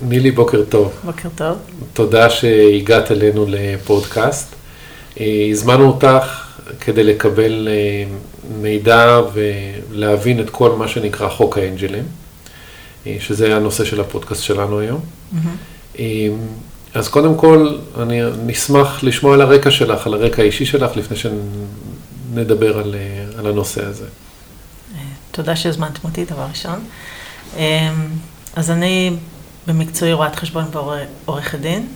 נילי, בוקר טוב. בוקר טוב. תודה שהגעת אלינו לפודקאסט. אה, הזמנו אותך כדי לקבל אה, מידע ולהבין את כל מה שנקרא חוק האנג'לים, אה, שזה הנושא של הפודקאסט שלנו היום. Mm-hmm. אז קודם כל, אני נשמח לשמוע על הרקע שלך, על הרקע האישי שלך, לפני שנדבר על, על הנושא הזה. תודה שהזמנתם אותי, דבר ראשון. אז אני במקצועי רואת חשבון ועורכת דין.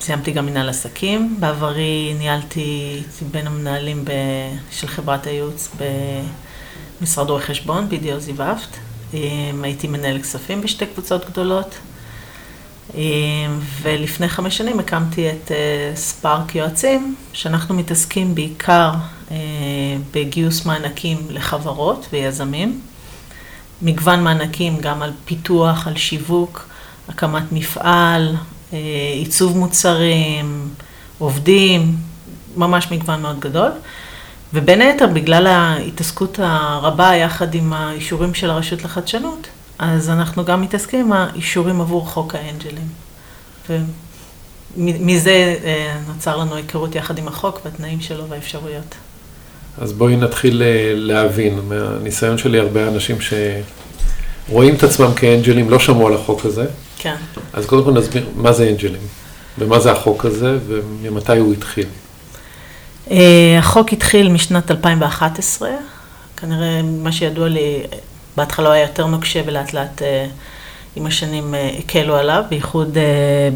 סיימתי גם מנהל עסקים. בעברי ניהלתי בין המנהלים ב... של חברת הייעוץ במשרד רואי חשבון, BDO זיוואפט. הייתי מנהל כספים בשתי קבוצות גדולות. ולפני חמש שנים הקמתי את ספארק יועצים, שאנחנו מתעסקים בעיקר בגיוס מענקים לחברות ויזמים. מגוון מענקים גם על פיתוח, על שיווק, הקמת מפעל, אה, עיצוב מוצרים, עובדים, ממש מגוון מאוד גדול. ובין היתר, בגלל ההתעסקות הרבה יחד עם האישורים של הרשות לחדשנות, אז אנחנו גם מתעסקים עם האישורים עבור חוק האנג'לים. ומזה אה, נוצר לנו היכרות יחד עם החוק והתנאים שלו והאפשרויות. אז בואי נתחיל אה, להבין, מהניסיון שלי הרבה אנשים שרואים את עצמם כאנג'לים לא שמעו על החוק הזה. כן. אז קודם כל נסביר מה זה אנג'לים, ומה זה החוק הזה, וממתי הוא התחיל. אה, החוק התחיל משנת 2011, כנראה מה שידוע לי, בהתחלה הוא היה יותר נוקשה ולאט לאט אה, עם השנים הקלו עליו, בייחוד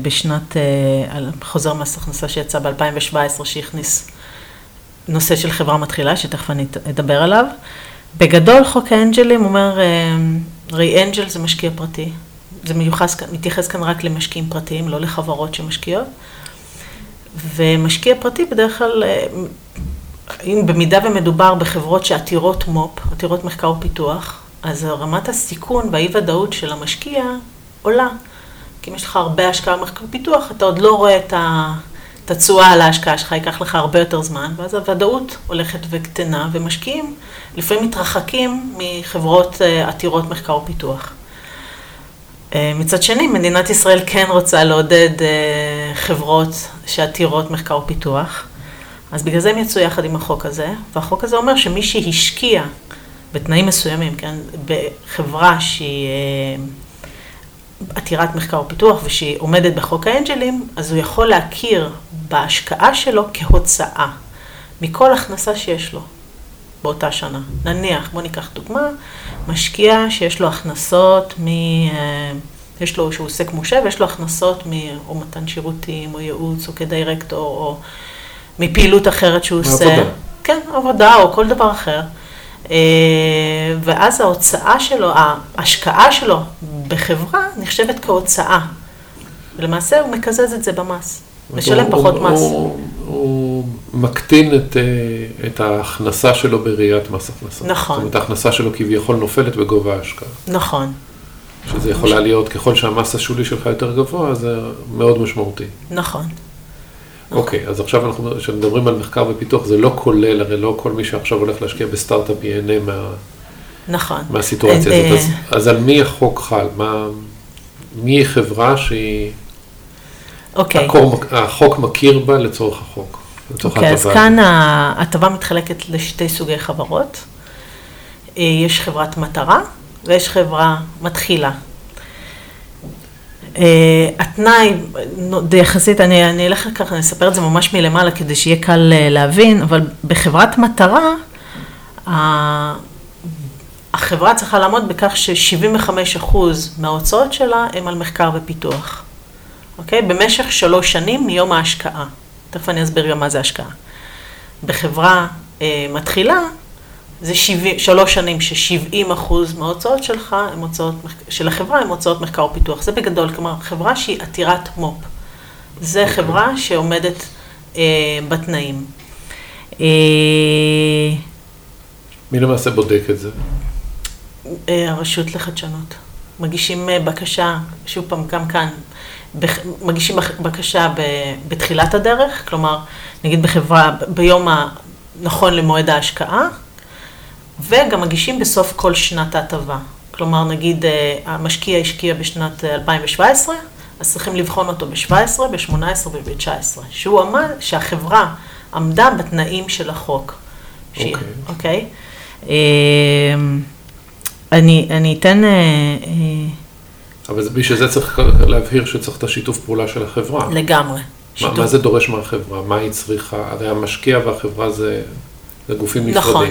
בשנת חוזר מס הכנסה שיצא ב-2017 שהכניס נושא של חברה מתחילה, שתכף אני אדבר עליו. בגדול, חוק האנג'לים אומר, אה, ראי אנג'ל זה משקיע פרטי. זה מיוחס, מתייחס כאן רק למשקיעים פרטיים, לא לחברות שמשקיעות. ומשקיע פרטי בדרך כלל, אה, אם במידה ומדובר בחברות שעתירות מו"פ, עתירות מחקר ופיתוח, אז רמת הסיכון והאי-ודאות של המשקיע עולה. כי אם יש לך הרבה השקעה במחקר ופיתוח, אתה עוד לא רואה את ה... את התשואה על ההשקעה שלך ייקח לך הרבה יותר זמן, ואז הוודאות הולכת וקטנה, ומשקיעים לפעמים מתרחקים מחברות אה, עתירות מחקר ופיתוח. אה, מצד שני, מדינת ישראל כן רוצה לעודד אה, חברות שעתירות מחקר ופיתוח, אז בגלל זה הם יצאו יחד עם החוק הזה, והחוק הזה אומר שמי שהשקיע בתנאים מסוימים, כן, בחברה שהיא עתירת מחקר ופיתוח ושהיא עומדת בחוק האנג'לים, אז הוא יכול להכיר בהשקעה שלו כהוצאה מכל הכנסה שיש לו באותה שנה. נניח, בוא ניקח דוגמה, משקיע שיש לו הכנסות מ... אה, יש לו, שהוא עוסק מושע ויש לו הכנסות מ... או מתן שירותים, או ייעוץ, או כדירקטור, או מפעילות אחרת שהוא עושה. עבודה. כן, עבודה, או כל דבר אחר. אה, ואז ההוצאה שלו, ההשקעה שלו בחברה נחשבת כהוצאה. ולמעשה הוא מקזז את זה במס, משלם פחות הוא, מס. הוא, הוא מקטין את, אה, את ההכנסה שלו בראיית מס הכנסה. נכון. זאת אומרת, ההכנסה שלו כביכול נופלת בגובה ההשקעה. נכון. שזה יכולה להיות, ככל שהמס השולי שלך יותר גבוה, זה מאוד משמעותי. נכון. אוקיי, אז עכשיו אנחנו, כשמדברים על מחקר ופיתוח, זה לא כולל, הרי לא כל מי שעכשיו הולך להשקיע בסטארט-אפ ייהנה מה... נכון. מהסיטואציה הזאת. אז, אז על מי החוק חל? מה, מי היא חברה שהיא... אוקיי. הקור, החוק מכיר בה לצורך החוק. אוקיי, אז כאן ההטבה מתחלקת לשתי סוגי חברות. אה, יש חברת מטרה ויש חברה מתחילה. Uh, התנאי, יחסית, אני, אני אלך ככה, אני אספר את זה ממש מלמעלה כדי שיהיה קל uh, להבין, אבל בחברת מטרה, uh, החברה צריכה לעמוד בכך ש-75% מההוצאות שלה הם על מחקר ופיתוח, אוקיי? במשך שלוש שנים מיום ההשקעה. תכף אני אסביר גם מה זה השקעה. בחברה uh, מתחילה, זה 70, שלוש שנים ש-70 אחוז מההוצאות שלך, הם הוצאות, של החברה, הם הוצאות מחקר ופיתוח. זה בגדול, כלומר, חברה שהיא עתירת מו"פ. זה אוקיי. חברה שעומדת אה, בתנאים. אה, מי למעשה בודק את זה? אה, הרשות לחדשנות. מגישים אה, בקשה, שוב פעם, גם כאן, מגישים בקשה בתחילת הדרך, כלומר, נגיד בחברה, ביום הנכון למועד ההשקעה, וגם מגישים בסוף כל שנת ההטבה. כלומר, נגיד אה, המשקיע השקיע בשנת 2017, אז צריכים לבחון אותו ב-17, ב-18 וב-19, שהוא עמד, שהחברה עמדה בתנאים של החוק. אוקיי. אוקיי? Okay. אני, אני אתן... אבל בשביל זה צריך להבהיר שצריך את השיתוף פעולה של החברה. לגמרי. מה, מה זה דורש מהחברה? מה היא צריכה? הרי המשקיע והחברה זה, זה גופים נפרדים. נכון.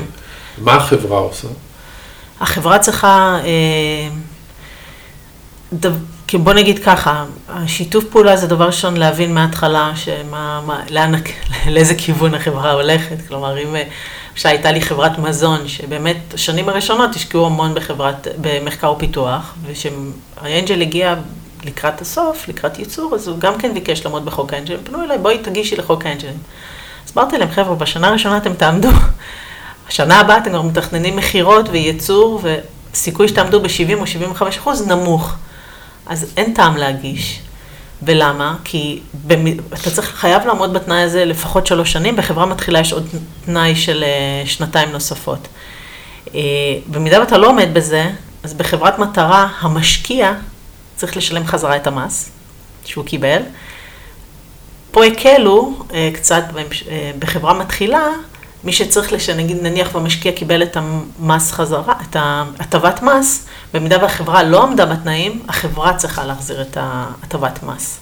מה החברה עושה? החברה צריכה, אה, דו, בוא נגיד ככה, השיתוף פעולה זה דבר ראשון להבין מההתחלה שמה, מה, לאן, לאיזה כיוון החברה הולכת. כלומר, אם שהייתה לי חברת מזון, שבאמת, השנים הראשונות השקיעו המון בחברת, במחקר ופיתוח, ושהאנג'ל הגיע לקראת הסוף, לקראת ייצור, אז הוא גם כן ביקש לעמוד בחוק האנג'לים. פנו אליי, בואי תגישי לחוק האנג'לים. אז אמרתי להם, חבר'ה, בשנה הראשונה אתם תעמדו, השנה הבאה אתם כבר מתכננים מכירות וייצור, וסיכוי שתעמדו ב-70 או 75 אחוז נמוך. אז אין טעם להגיש. ולמה? כי במ... אתה צריך, חייב לעמוד בתנאי הזה לפחות שלוש שנים, בחברה מתחילה יש עוד תנאי של אה, שנתיים נוספות. אה, במידה ואתה לא עומד בזה, אז בחברת מטרה המשקיע צריך לשלם חזרה את המס שהוא קיבל. פה הקלו אה, קצת בחברה מתחילה, מי שצריך לשנגיד, נניח והמשקיע קיבל את המס חזרה, את ההטבת מס, במידה והחברה לא עמדה בתנאים, החברה צריכה להחזיר את ההטבת מס.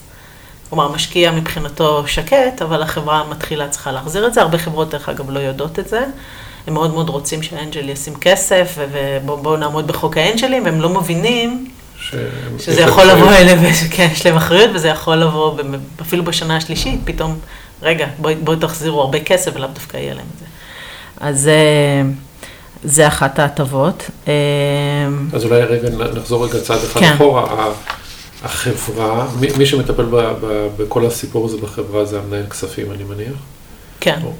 כלומר, המשקיע מבחינתו שקט, אבל החברה מתחילה צריכה להחזיר את זה. הרבה חברות, דרך אגב, לא יודעות את זה. הם מאוד מאוד רוצים שהאנג'ל ישים כסף, ובואו נעמוד בחוק האנג'לים, והם לא מבינים ש... שזה יכול לבוא אליהם, כן, יש להם אחריות, וזה יכול לבוא אפילו בשנה השלישית, פתאום, רגע, בואו בוא תחזירו הרבה כסף, ולאו דווקא יהיה להם את זה. אז... זה אחת ההטבות. אה, אז אולי רגע נחזור רגע צעד אחד כן. אחורה. החברה, מי, מי שמטפל ב, ב, בכל הסיפור הזה בחברה זה המנהל כספים, אני מניח? כן, או,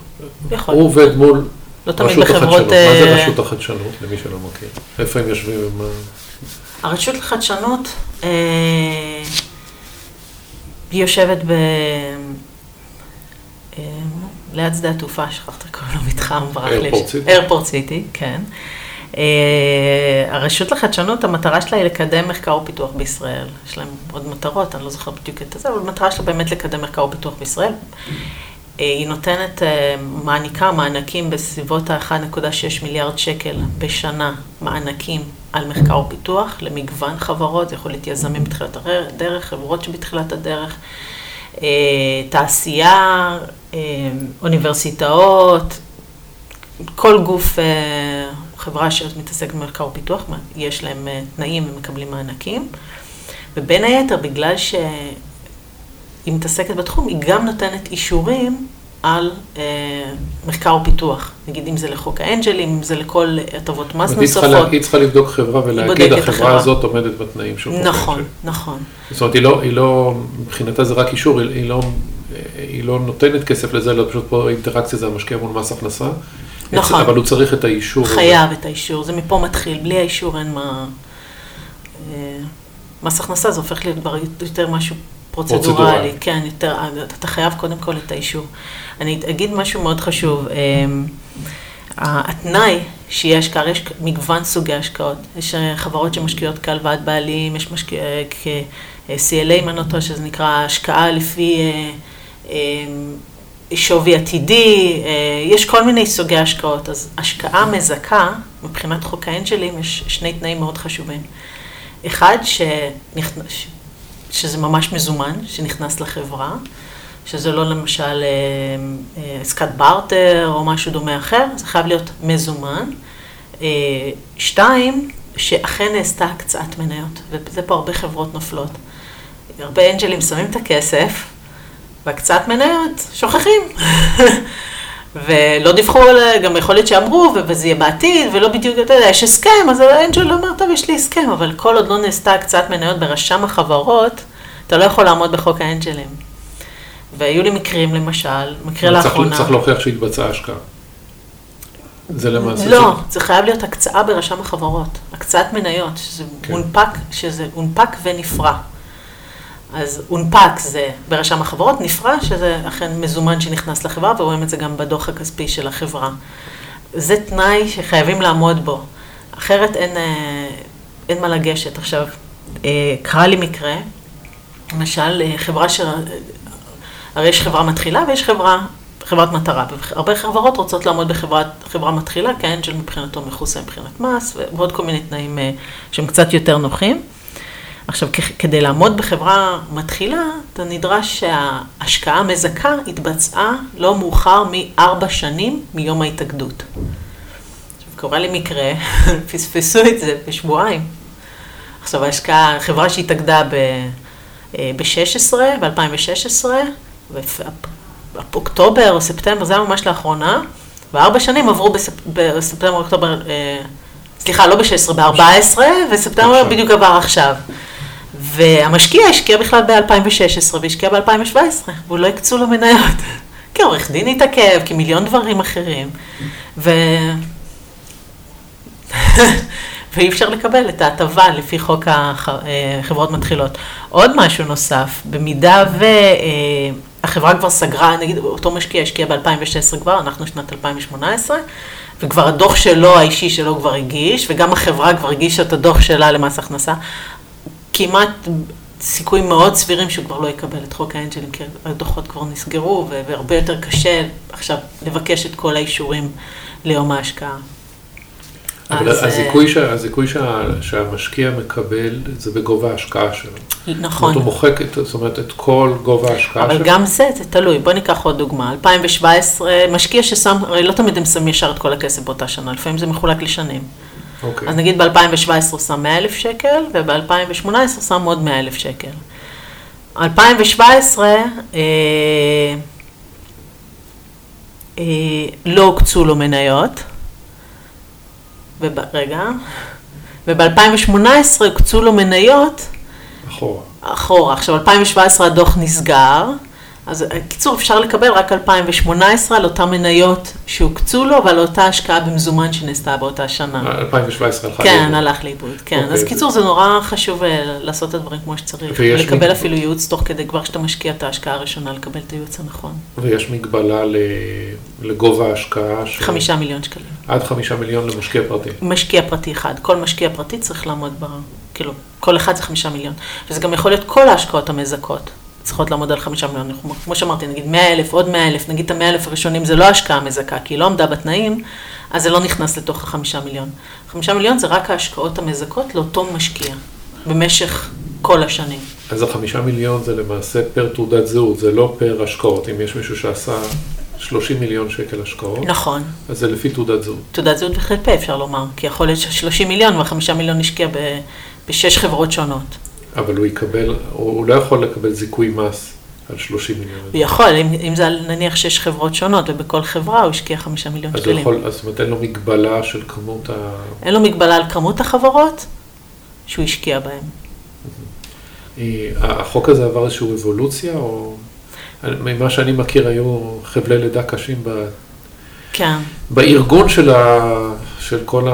יכול. הוא עובד מול לא רשות. החדשנות. מה זה אה, רשות החדשנות, למי שלא מכיר? איפה הם יושבים ומה... הרשות לחדשנות אה, יושבת ב... אה, ליד שדה התעופה, שכחת קוראים לו מתחם, ברח לי. איירפורט סיטי. כן. Uh, הרשות לחדשנות, המטרה שלה היא לקדם מחקר ופיתוח בישראל. יש להם עוד מטרות, אני לא זוכרת בדיוק את זה, אבל המטרה שלה באמת לקדם מחקר ופיתוח בישראל. Uh, היא נותנת, uh, מעניקה מענקים בסביבות ה-1.6 מיליארד שקל בשנה, מענקים על מחקר ופיתוח למגוון חברות, זה יכול להיות יזמים בתחילת הדרך, חברות שבתחילת הדרך. אה, תעשייה, אה, אוניברסיטאות, כל גוף, אה, חברה שמתעסק במחקר ופיתוח, יש להם תנאים ומקבלים מענקים. ובין היתר, בגלל שהיא מתעסקת בתחום, היא גם נותנת אישורים על אה, מחקר ופיתוח. נגיד אם זה לחוק האנג'לים, אם זה לכל הטבות מס נוספות. היא צריכה לבדוק חברה ולהגיד, החברה הזאת עומדת בתנאים של חוק האנג'לים. נכון, נכון. זאת אומרת, היא לא, היא לא, מבחינתה זה רק אישור, היא, היא, לא, היא לא נותנת כסף לזה, אלא פשוט פה אינטראקציה זה המשקיע מול מס הכנסה. נכון. אבל הוא צריך את האישור. חייב את האישור, זה מפה מתחיל, בלי האישור אין מה... אה, מס הכנסה זה הופך להיות יותר משהו פרוצדורלי, כן, יותר, אתה חייב קודם כל את האישור. אני אגיד משהו מאוד חשוב. אמ, התנאי שיהיה השקעה, יש מגוון סוגי השקעות. יש אה, חברות שמשקיעות כהלוואת בעלים, יש משקיע, כ-CLA, אם אני לא טועה, שזה נקרא השקעה לפי אה, אמ, שווי עתידי, אה, יש כל מיני סוגי השקעות. אז השקעה מזכה, מבחינת חוק האנג'לים, יש שני תנאים מאוד חשובים. אחד, שנכנס, שזה ממש מזומן, שנכנס לחברה. שזה לא למשל אה, אה, עסקת בארטר או משהו דומה אחר, זה חייב להיות מזומן. אה, שתיים, שאכן נעשתה הקצאת מניות, וזה פה הרבה חברות נופלות. הרבה אנג'לים שמים את הכסף, והקצאת מניות שוכחים. ולא דיווחו, גם יכול להיות שאמרו, וזה יהיה בעתיד, ולא בדיוק, אתה יודע, יש הסכם, אז האנג'ל אומר, טוב, יש לי הסכם, אבל כל עוד לא נעשתה הקצאת מניות ברשם החברות, אתה לא יכול לעמוד בחוק האנג'לים. והיו לי מקרים, למשל, מקרה לאחרונה. צריך להוכיח שהתבצעה השקעה. זה למעשה... לא, זה חייב להיות הקצאה ברשם החברות, הקצאת מניות, שזה כן. הונפק, שזה הונפק ונפרע. אז הונפק זה ברשם החברות, נפרע שזה אכן מזומן שנכנס לחברה, ורואים את זה גם בדוח הכספי של החברה. זה תנאי שחייבים לעמוד בו, אחרת אין, אה, אין מה לגשת. עכשיו, אה, קרה לי מקרה, למשל, אה, חברה ש... הרי יש חברה מתחילה ויש חברה, חברת מטרה. הרבה חברות רוצות לעמוד בחברה מתחילה, כי האנג'ל מבחינתו מכוסה מבחינת מס, ועוד כל מיני תנאים שהם קצת יותר נוחים. עכשיו, כדי לעמוד בחברה מתחילה, אתה נדרש שההשקעה המזכה התבצעה לא מאוחר מארבע שנים מיום ההתאגדות. עכשיו, קורה לי מקרה, פספסו את זה בשבועיים. עכשיו, ההשקעה, חברה שהתאגדה ב-16, ב-2016, באוקטובר או ספטמבר, זה היה ממש לאחרונה, וארבע שנים עברו בספטמבר, אוקטובר, אה, סליחה, לא ב-16, ב-14, וספטמבר בדיוק עבר עכשיו. והמשקיע השקיע בכלל ב-2016 והשקיע ב-2017, והוא לא הקצו לו מניות. כי עורך דין התעכב, כי מיליון דברים אחרים. ו... ואי אפשר לקבל את ההטבה לפי חוק החברות מתחילות. עוד משהו נוסף, במידה והחברה כבר סגרה, נגיד אותו משקיע השקיע ב-2016 כבר, אנחנו שנת 2018, וכבר הדוח שלו, האישי שלו כבר הגיש, וגם החברה כבר הגישה את הדוח שלה למס הכנסה, כמעט סיכויים מאוד סבירים שהוא כבר לא יקבל את חוק האנג'לים, כי הדוחות כבר נסגרו, והרבה יותר קשה עכשיו לבקש את כל האישורים ליום ההשקעה. אבל אז, הזיכוי, אה, שה, הזיכוי שה, שהמשקיע מקבל זה בגובה ההשקעה שלו. נכון. הוא מוחק, את, זאת אומרת, את כל גובה ההשקעה שלו. אבל גם זה, זה תלוי. בוא ניקח עוד דוגמה. 2017, משקיע ששם, הרי לא תמיד הם שמים ישר את כל הכסף באותה שנה, לפעמים זה מחולק לשנים. אוקיי. אז נגיד ב-2017 הוא שם 100 אלף שקל, וב-2018 שם עוד 100 אלף שקל. 2017, אה, אה, לא הוקצו לו מניות. רגע, וב-2018 הוקצו לו מניות. אחורה. אחורה. עכשיו, 2017 הדוח נסגר, אז בקיצור, אפשר לקבל רק 2018 על אותן מניות שהוקצו לו ועל אותה השקעה במזומן שנעשתה באותה שנה. 2017 הלכה לאיבוד. כן, הלך לאיבוד, כן. Okay, אז אוקיי, קיצור, זה נורא חשוב אה, לעשות את הדברים כמו שצריך. לקבל מג... אפילו ייעוץ תוך כדי, כבר כשאתה משקיע את ההשקעה הראשונה, לקבל את הייעוץ הנכון. ויש מגבלה לגובה ההשקעה? ש... חמישה מיליון שקלים. עד חמישה מיליון למשקיע פרטי? משקיע פרטי אחד. כל משקיע פרטי צריך לעמוד ב... כאילו, כל אחד זה חמישה מיליון. וזה גם יכול להיות כל ההשקעות המזכות. צריכות לעמוד על חמישה מיליון. כמו שאמרתי, נגיד מאה אלף, עוד מאה אלף, נגיד את המאה אלף הראשונים זה לא השקעה מזכה, כי היא לא עמדה בתנאים, אז זה לא נכנס לתוך החמישה מיליון. חמישה מיליון זה רק ההשקעות המזכות לאותו משקיע, במשך כל השנים. אז החמישה מיליון זה למעשה פר תעודת זהות, זה לא פר השקעות. אם יש מישהו שעשה 30 מיליון שקל השקעות, נכון. אז זה לפי תעודת זהות. תעודת זהות וח"פ אפשר לומר, כי יכול להיות ש-30 מיליון ו-5 מיליון השקיע בשש חברות שונות. אבל הוא יקבל, הוא לא יכול לקבל זיכוי מס על 30 מיליון. הוא יכול, אם, אם זה נניח שש חברות שונות, ובכל חברה הוא השקיע 5 מיליון אז שקלים. יכול, אז זאת אומרת אין לו מגבלה של כמות ה... אין לו מגבלה על כמות החברות שהוא השקיע בהן. אה, החוק הזה עבר איזושהי אבולוציה, או... ממה שאני מכיר היו חבלי לידה קשים ב... כן. בארגון של, ה... של כל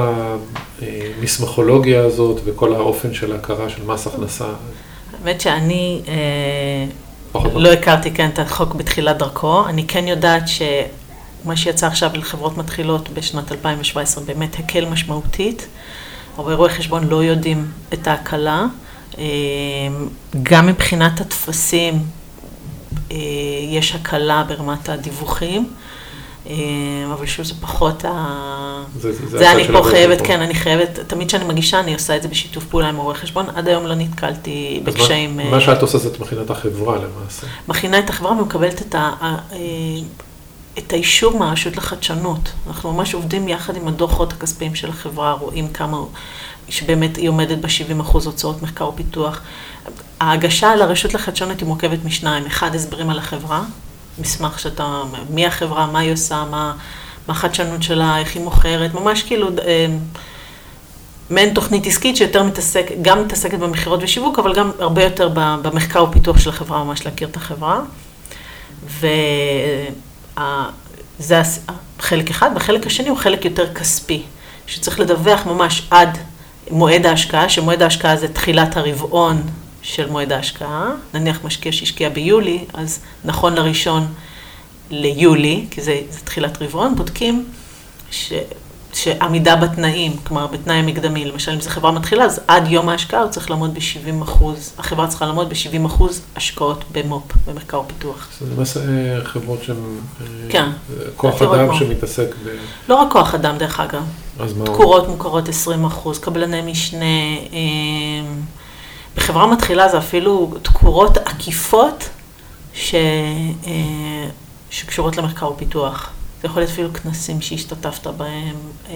המסמכולוגיה הזאת וכל האופן של ההכרה של מס הכנסה. האמת שאני אה, לא הכרתי כן את החוק בתחילת דרכו, אני כן יודעת שמה שיצא עכשיו לחברות מתחילות בשנת 2017 באמת הקל משמעותית. הרבה רואי חשבון לא יודעים את ההקלה, אה, גם מבחינת הטפסים אה, יש הקלה ברמת הדיווחים. אה, אבל שוב, זה פחות ה... זה, זה, זה, זה אני פה חייבת, כן, אני חייבת, תמיד כשאני מגישה, אני עושה את זה בשיתוף פעולה עם עורך חשבון, עד היום לא נתקלתי בקשיים. מה, מה שאת עושה זה את מכינה את החברה למעשה. מכינה את החברה ומקבלת את, ה, אה, את האישור מהרשות לחדשנות. אנחנו ממש עובדים יחד עם הדוחות הכספיים של החברה, רואים כמה, שבאמת היא עומדת ב-70 אחוז הוצאות מחקר ופיתוח. ההגשה לרשות לחדשנות היא מורכבת משניים, אחד הסברים על החברה, מסמך שאתה, מי החברה, מה היא עושה, מה, מה החדשנות שלה, איך היא מוכרת, ממש כאילו אה, מעין תוכנית עסקית שיותר מתעסק, גם מתעסקת במכירות ושיווק, אבל גם הרבה יותר במחקר ופיתוח של החברה, ממש להכיר את החברה. וזה חלק אחד, והחלק השני הוא חלק יותר כספי, שצריך לדווח ממש עד מועד ההשקעה, שמועד ההשקעה זה תחילת הרבעון של מועד ההשקעה. נניח משקיע שהשקיע ביולי, אז נכון לראשון ליולי, כי זה, זה תחילת רבעון, בודקים ש, שעמידה בתנאים, כלומר בתנאי המקדמי, למשל אם זו חברה מתחילה, אז עד יום ההשקעה הוא צריך לעמוד ב-70 אחוז, החברה צריכה לעמוד ב-70 אחוז השקעות במו"פ, במחקר ופיתוח. זה למעשה אה, חברות שהן... אה, כן. כוח אדם מו"פ. שמתעסק ב... לא רק כוח אדם דרך אגב, אז מה? תקורות מוכרות 20 אחוז, קבלני משנה, אה, בחברה מתחילה זה אפילו תקורות עקיפות ש, אה, שקשורות למחקר ופיתוח. זה יכול להיות אפילו כנסים שהשתתפת בהם. אה,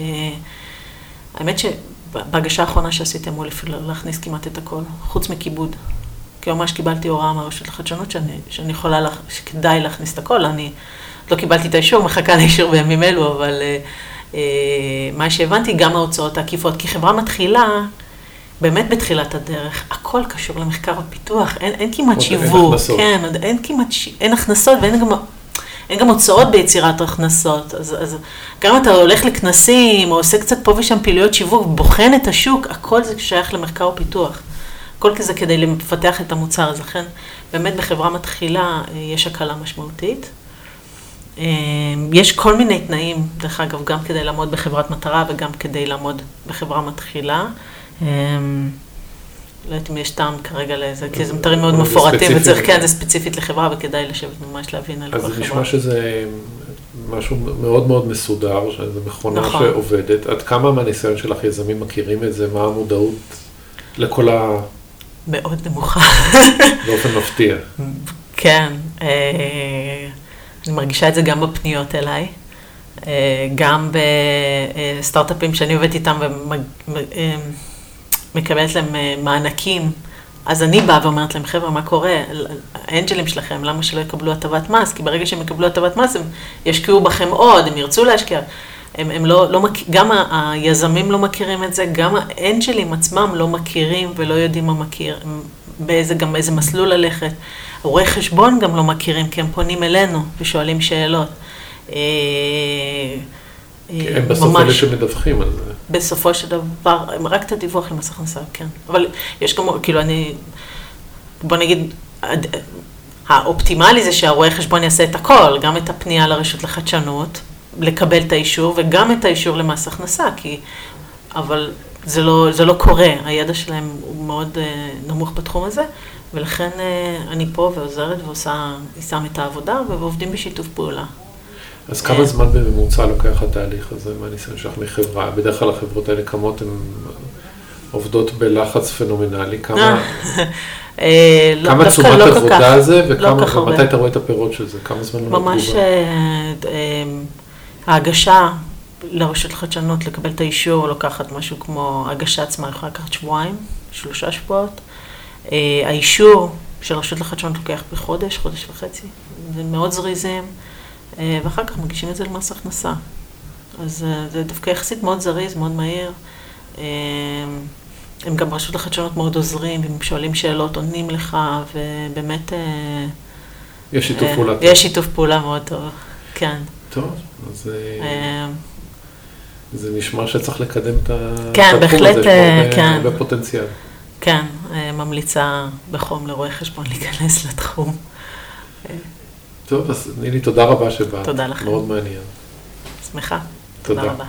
האמת שבהגשה האחרונה שעשיתם הוא אפילו להכניס כמעט את הכל, חוץ מכיבוד. כי ממש קיבלתי הוראה מהרשות לחדשנות שאני, שאני יכולה, לה, שכדאי להכניס את הכל. אני לא קיבלתי את האישור, מחכה לאישור בימים אלו, אבל אה, מה שהבנתי, גם ההוצאות העקיפות. כי חברה מתחילה, באמת בתחילת הדרך, הכל קשור למחקר ופיתוח, אין, אין כמעט שיווק. כן, אין כמעט. אין הכנסות ואין גם... אין גם הוצאות ביצירת הכנסות, אז, אז גם אתה הולך לכנסים, או עושה קצת פה ושם פעילויות שיווק, בוחן את השוק, הכל זה שייך למחקר ופיתוח. הכל כזה כדי לפתח את המוצר, אז לכן באמת בחברה מתחילה אה, יש הקלה משמעותית. אה, יש כל מיני תנאים, דרך אגב, גם כדי לעמוד בחברת מטרה וגם כדי לעמוד בחברה מתחילה. אה, לא יודעת אם יש טעם כרגע לזה, כי זה מתארים מאוד מפורטים. וצריך, כן, זה ספציפית לחברה, וכדאי לשבת ממש להבין על כל אז חברה. נשמע שזה משהו מאוד מאוד מסודר, שזו מכונה נכון. שעובדת. עד כמה מהניסיון שלך יזמים מכירים את זה? מה המודעות לכל ה... מאוד נמוכה. באופן מפתיע. כן, אה, אני מרגישה את זה גם בפניות אליי, אה, גם בסטארט-אפים שאני עובדת איתם ומקבלת להם אה, מענקים. אז אני באה ואומרת להם, חבר'ה, מה קורה? האנג'לים שלכם, למה שלא יקבלו הטבת מס? כי ברגע שהם יקבלו הטבת מס, הם ישקיעו בכם עוד, הם ירצו להשקיע. הם, הם לא, לא, מכ- גם היזמים לא מכירים את זה, גם האנג'לים עצמם לא מכירים ולא יודעים מה מכיר, באיזה, גם איזה מסלול ללכת. רואי חשבון גם לא מכירים, כי הם פונים אלינו ושואלים שאלות. אה, כי הם בסוף ממש. אלה שמדווחים על זה. בסופו של דבר, הם רק את הדיווח למס הכנסה, כן. אבל יש כמו, כאילו אני, בוא נגיד, האופטימלי זה שהרואה חשבון יעשה את הכל, גם את הפנייה לרשות לחדשנות, לקבל את האישור, וגם את האישור למס הכנסה, כי, אבל זה לא, זה לא קורה, הידע שלהם הוא מאוד אה, נמוך בתחום הזה, ולכן אה, אני פה ועוזרת ועושה, שם את העבודה, ועובדים בשיתוף פעולה. אז כמה זמן בממוצע לוקח התהליך הזה מהניסיון שלך מחברה? בדרך כלל החברות האלה קמות, הן עובדות בלחץ פנומנלי. כמה, אה, לא, כמה תשומת לא עבודה. זה, לא כל כך וכמה, הרבה. מתי אתה רואה את הפירות של זה? כמה זמן לא ממש? אה, אה, ההגשה לרשות לחדשנות לקבל את האישור לוקחת משהו כמו, ההגשה עצמה יכולה לקחת שבועיים, שלושה שבועות. אה, האישור של רשות לחדשנות לוקח בחודש, חודש וחצי. זה מאוד זריזים, אה, ואחר כך מגישים את זה למס הכנסה. אז אה, זה דווקא יחסית מאוד זריז, מאוד מהיר. אה, הם גם רשות לחדשנות מאוד עוזרים, אם שואלים שאלות, עונים לך, ובאמת... אה, יש שיתוף אה, פעולה. יש שיתוף פעולה מאוד טוב, כן. טוב, אז אה, אה, זה נשמע שצריך לקדם את כן, התחום הזה, יש אה, פה כן. הרבה- פוטנציאל. כן, אה, ממליצה בחום לרואי חשבון להיכנס לתחום. טוב, אז נילי, תודה רבה שבאת. תודה לכם. מאוד מעניין. שמחה. תודה תודה. רבה.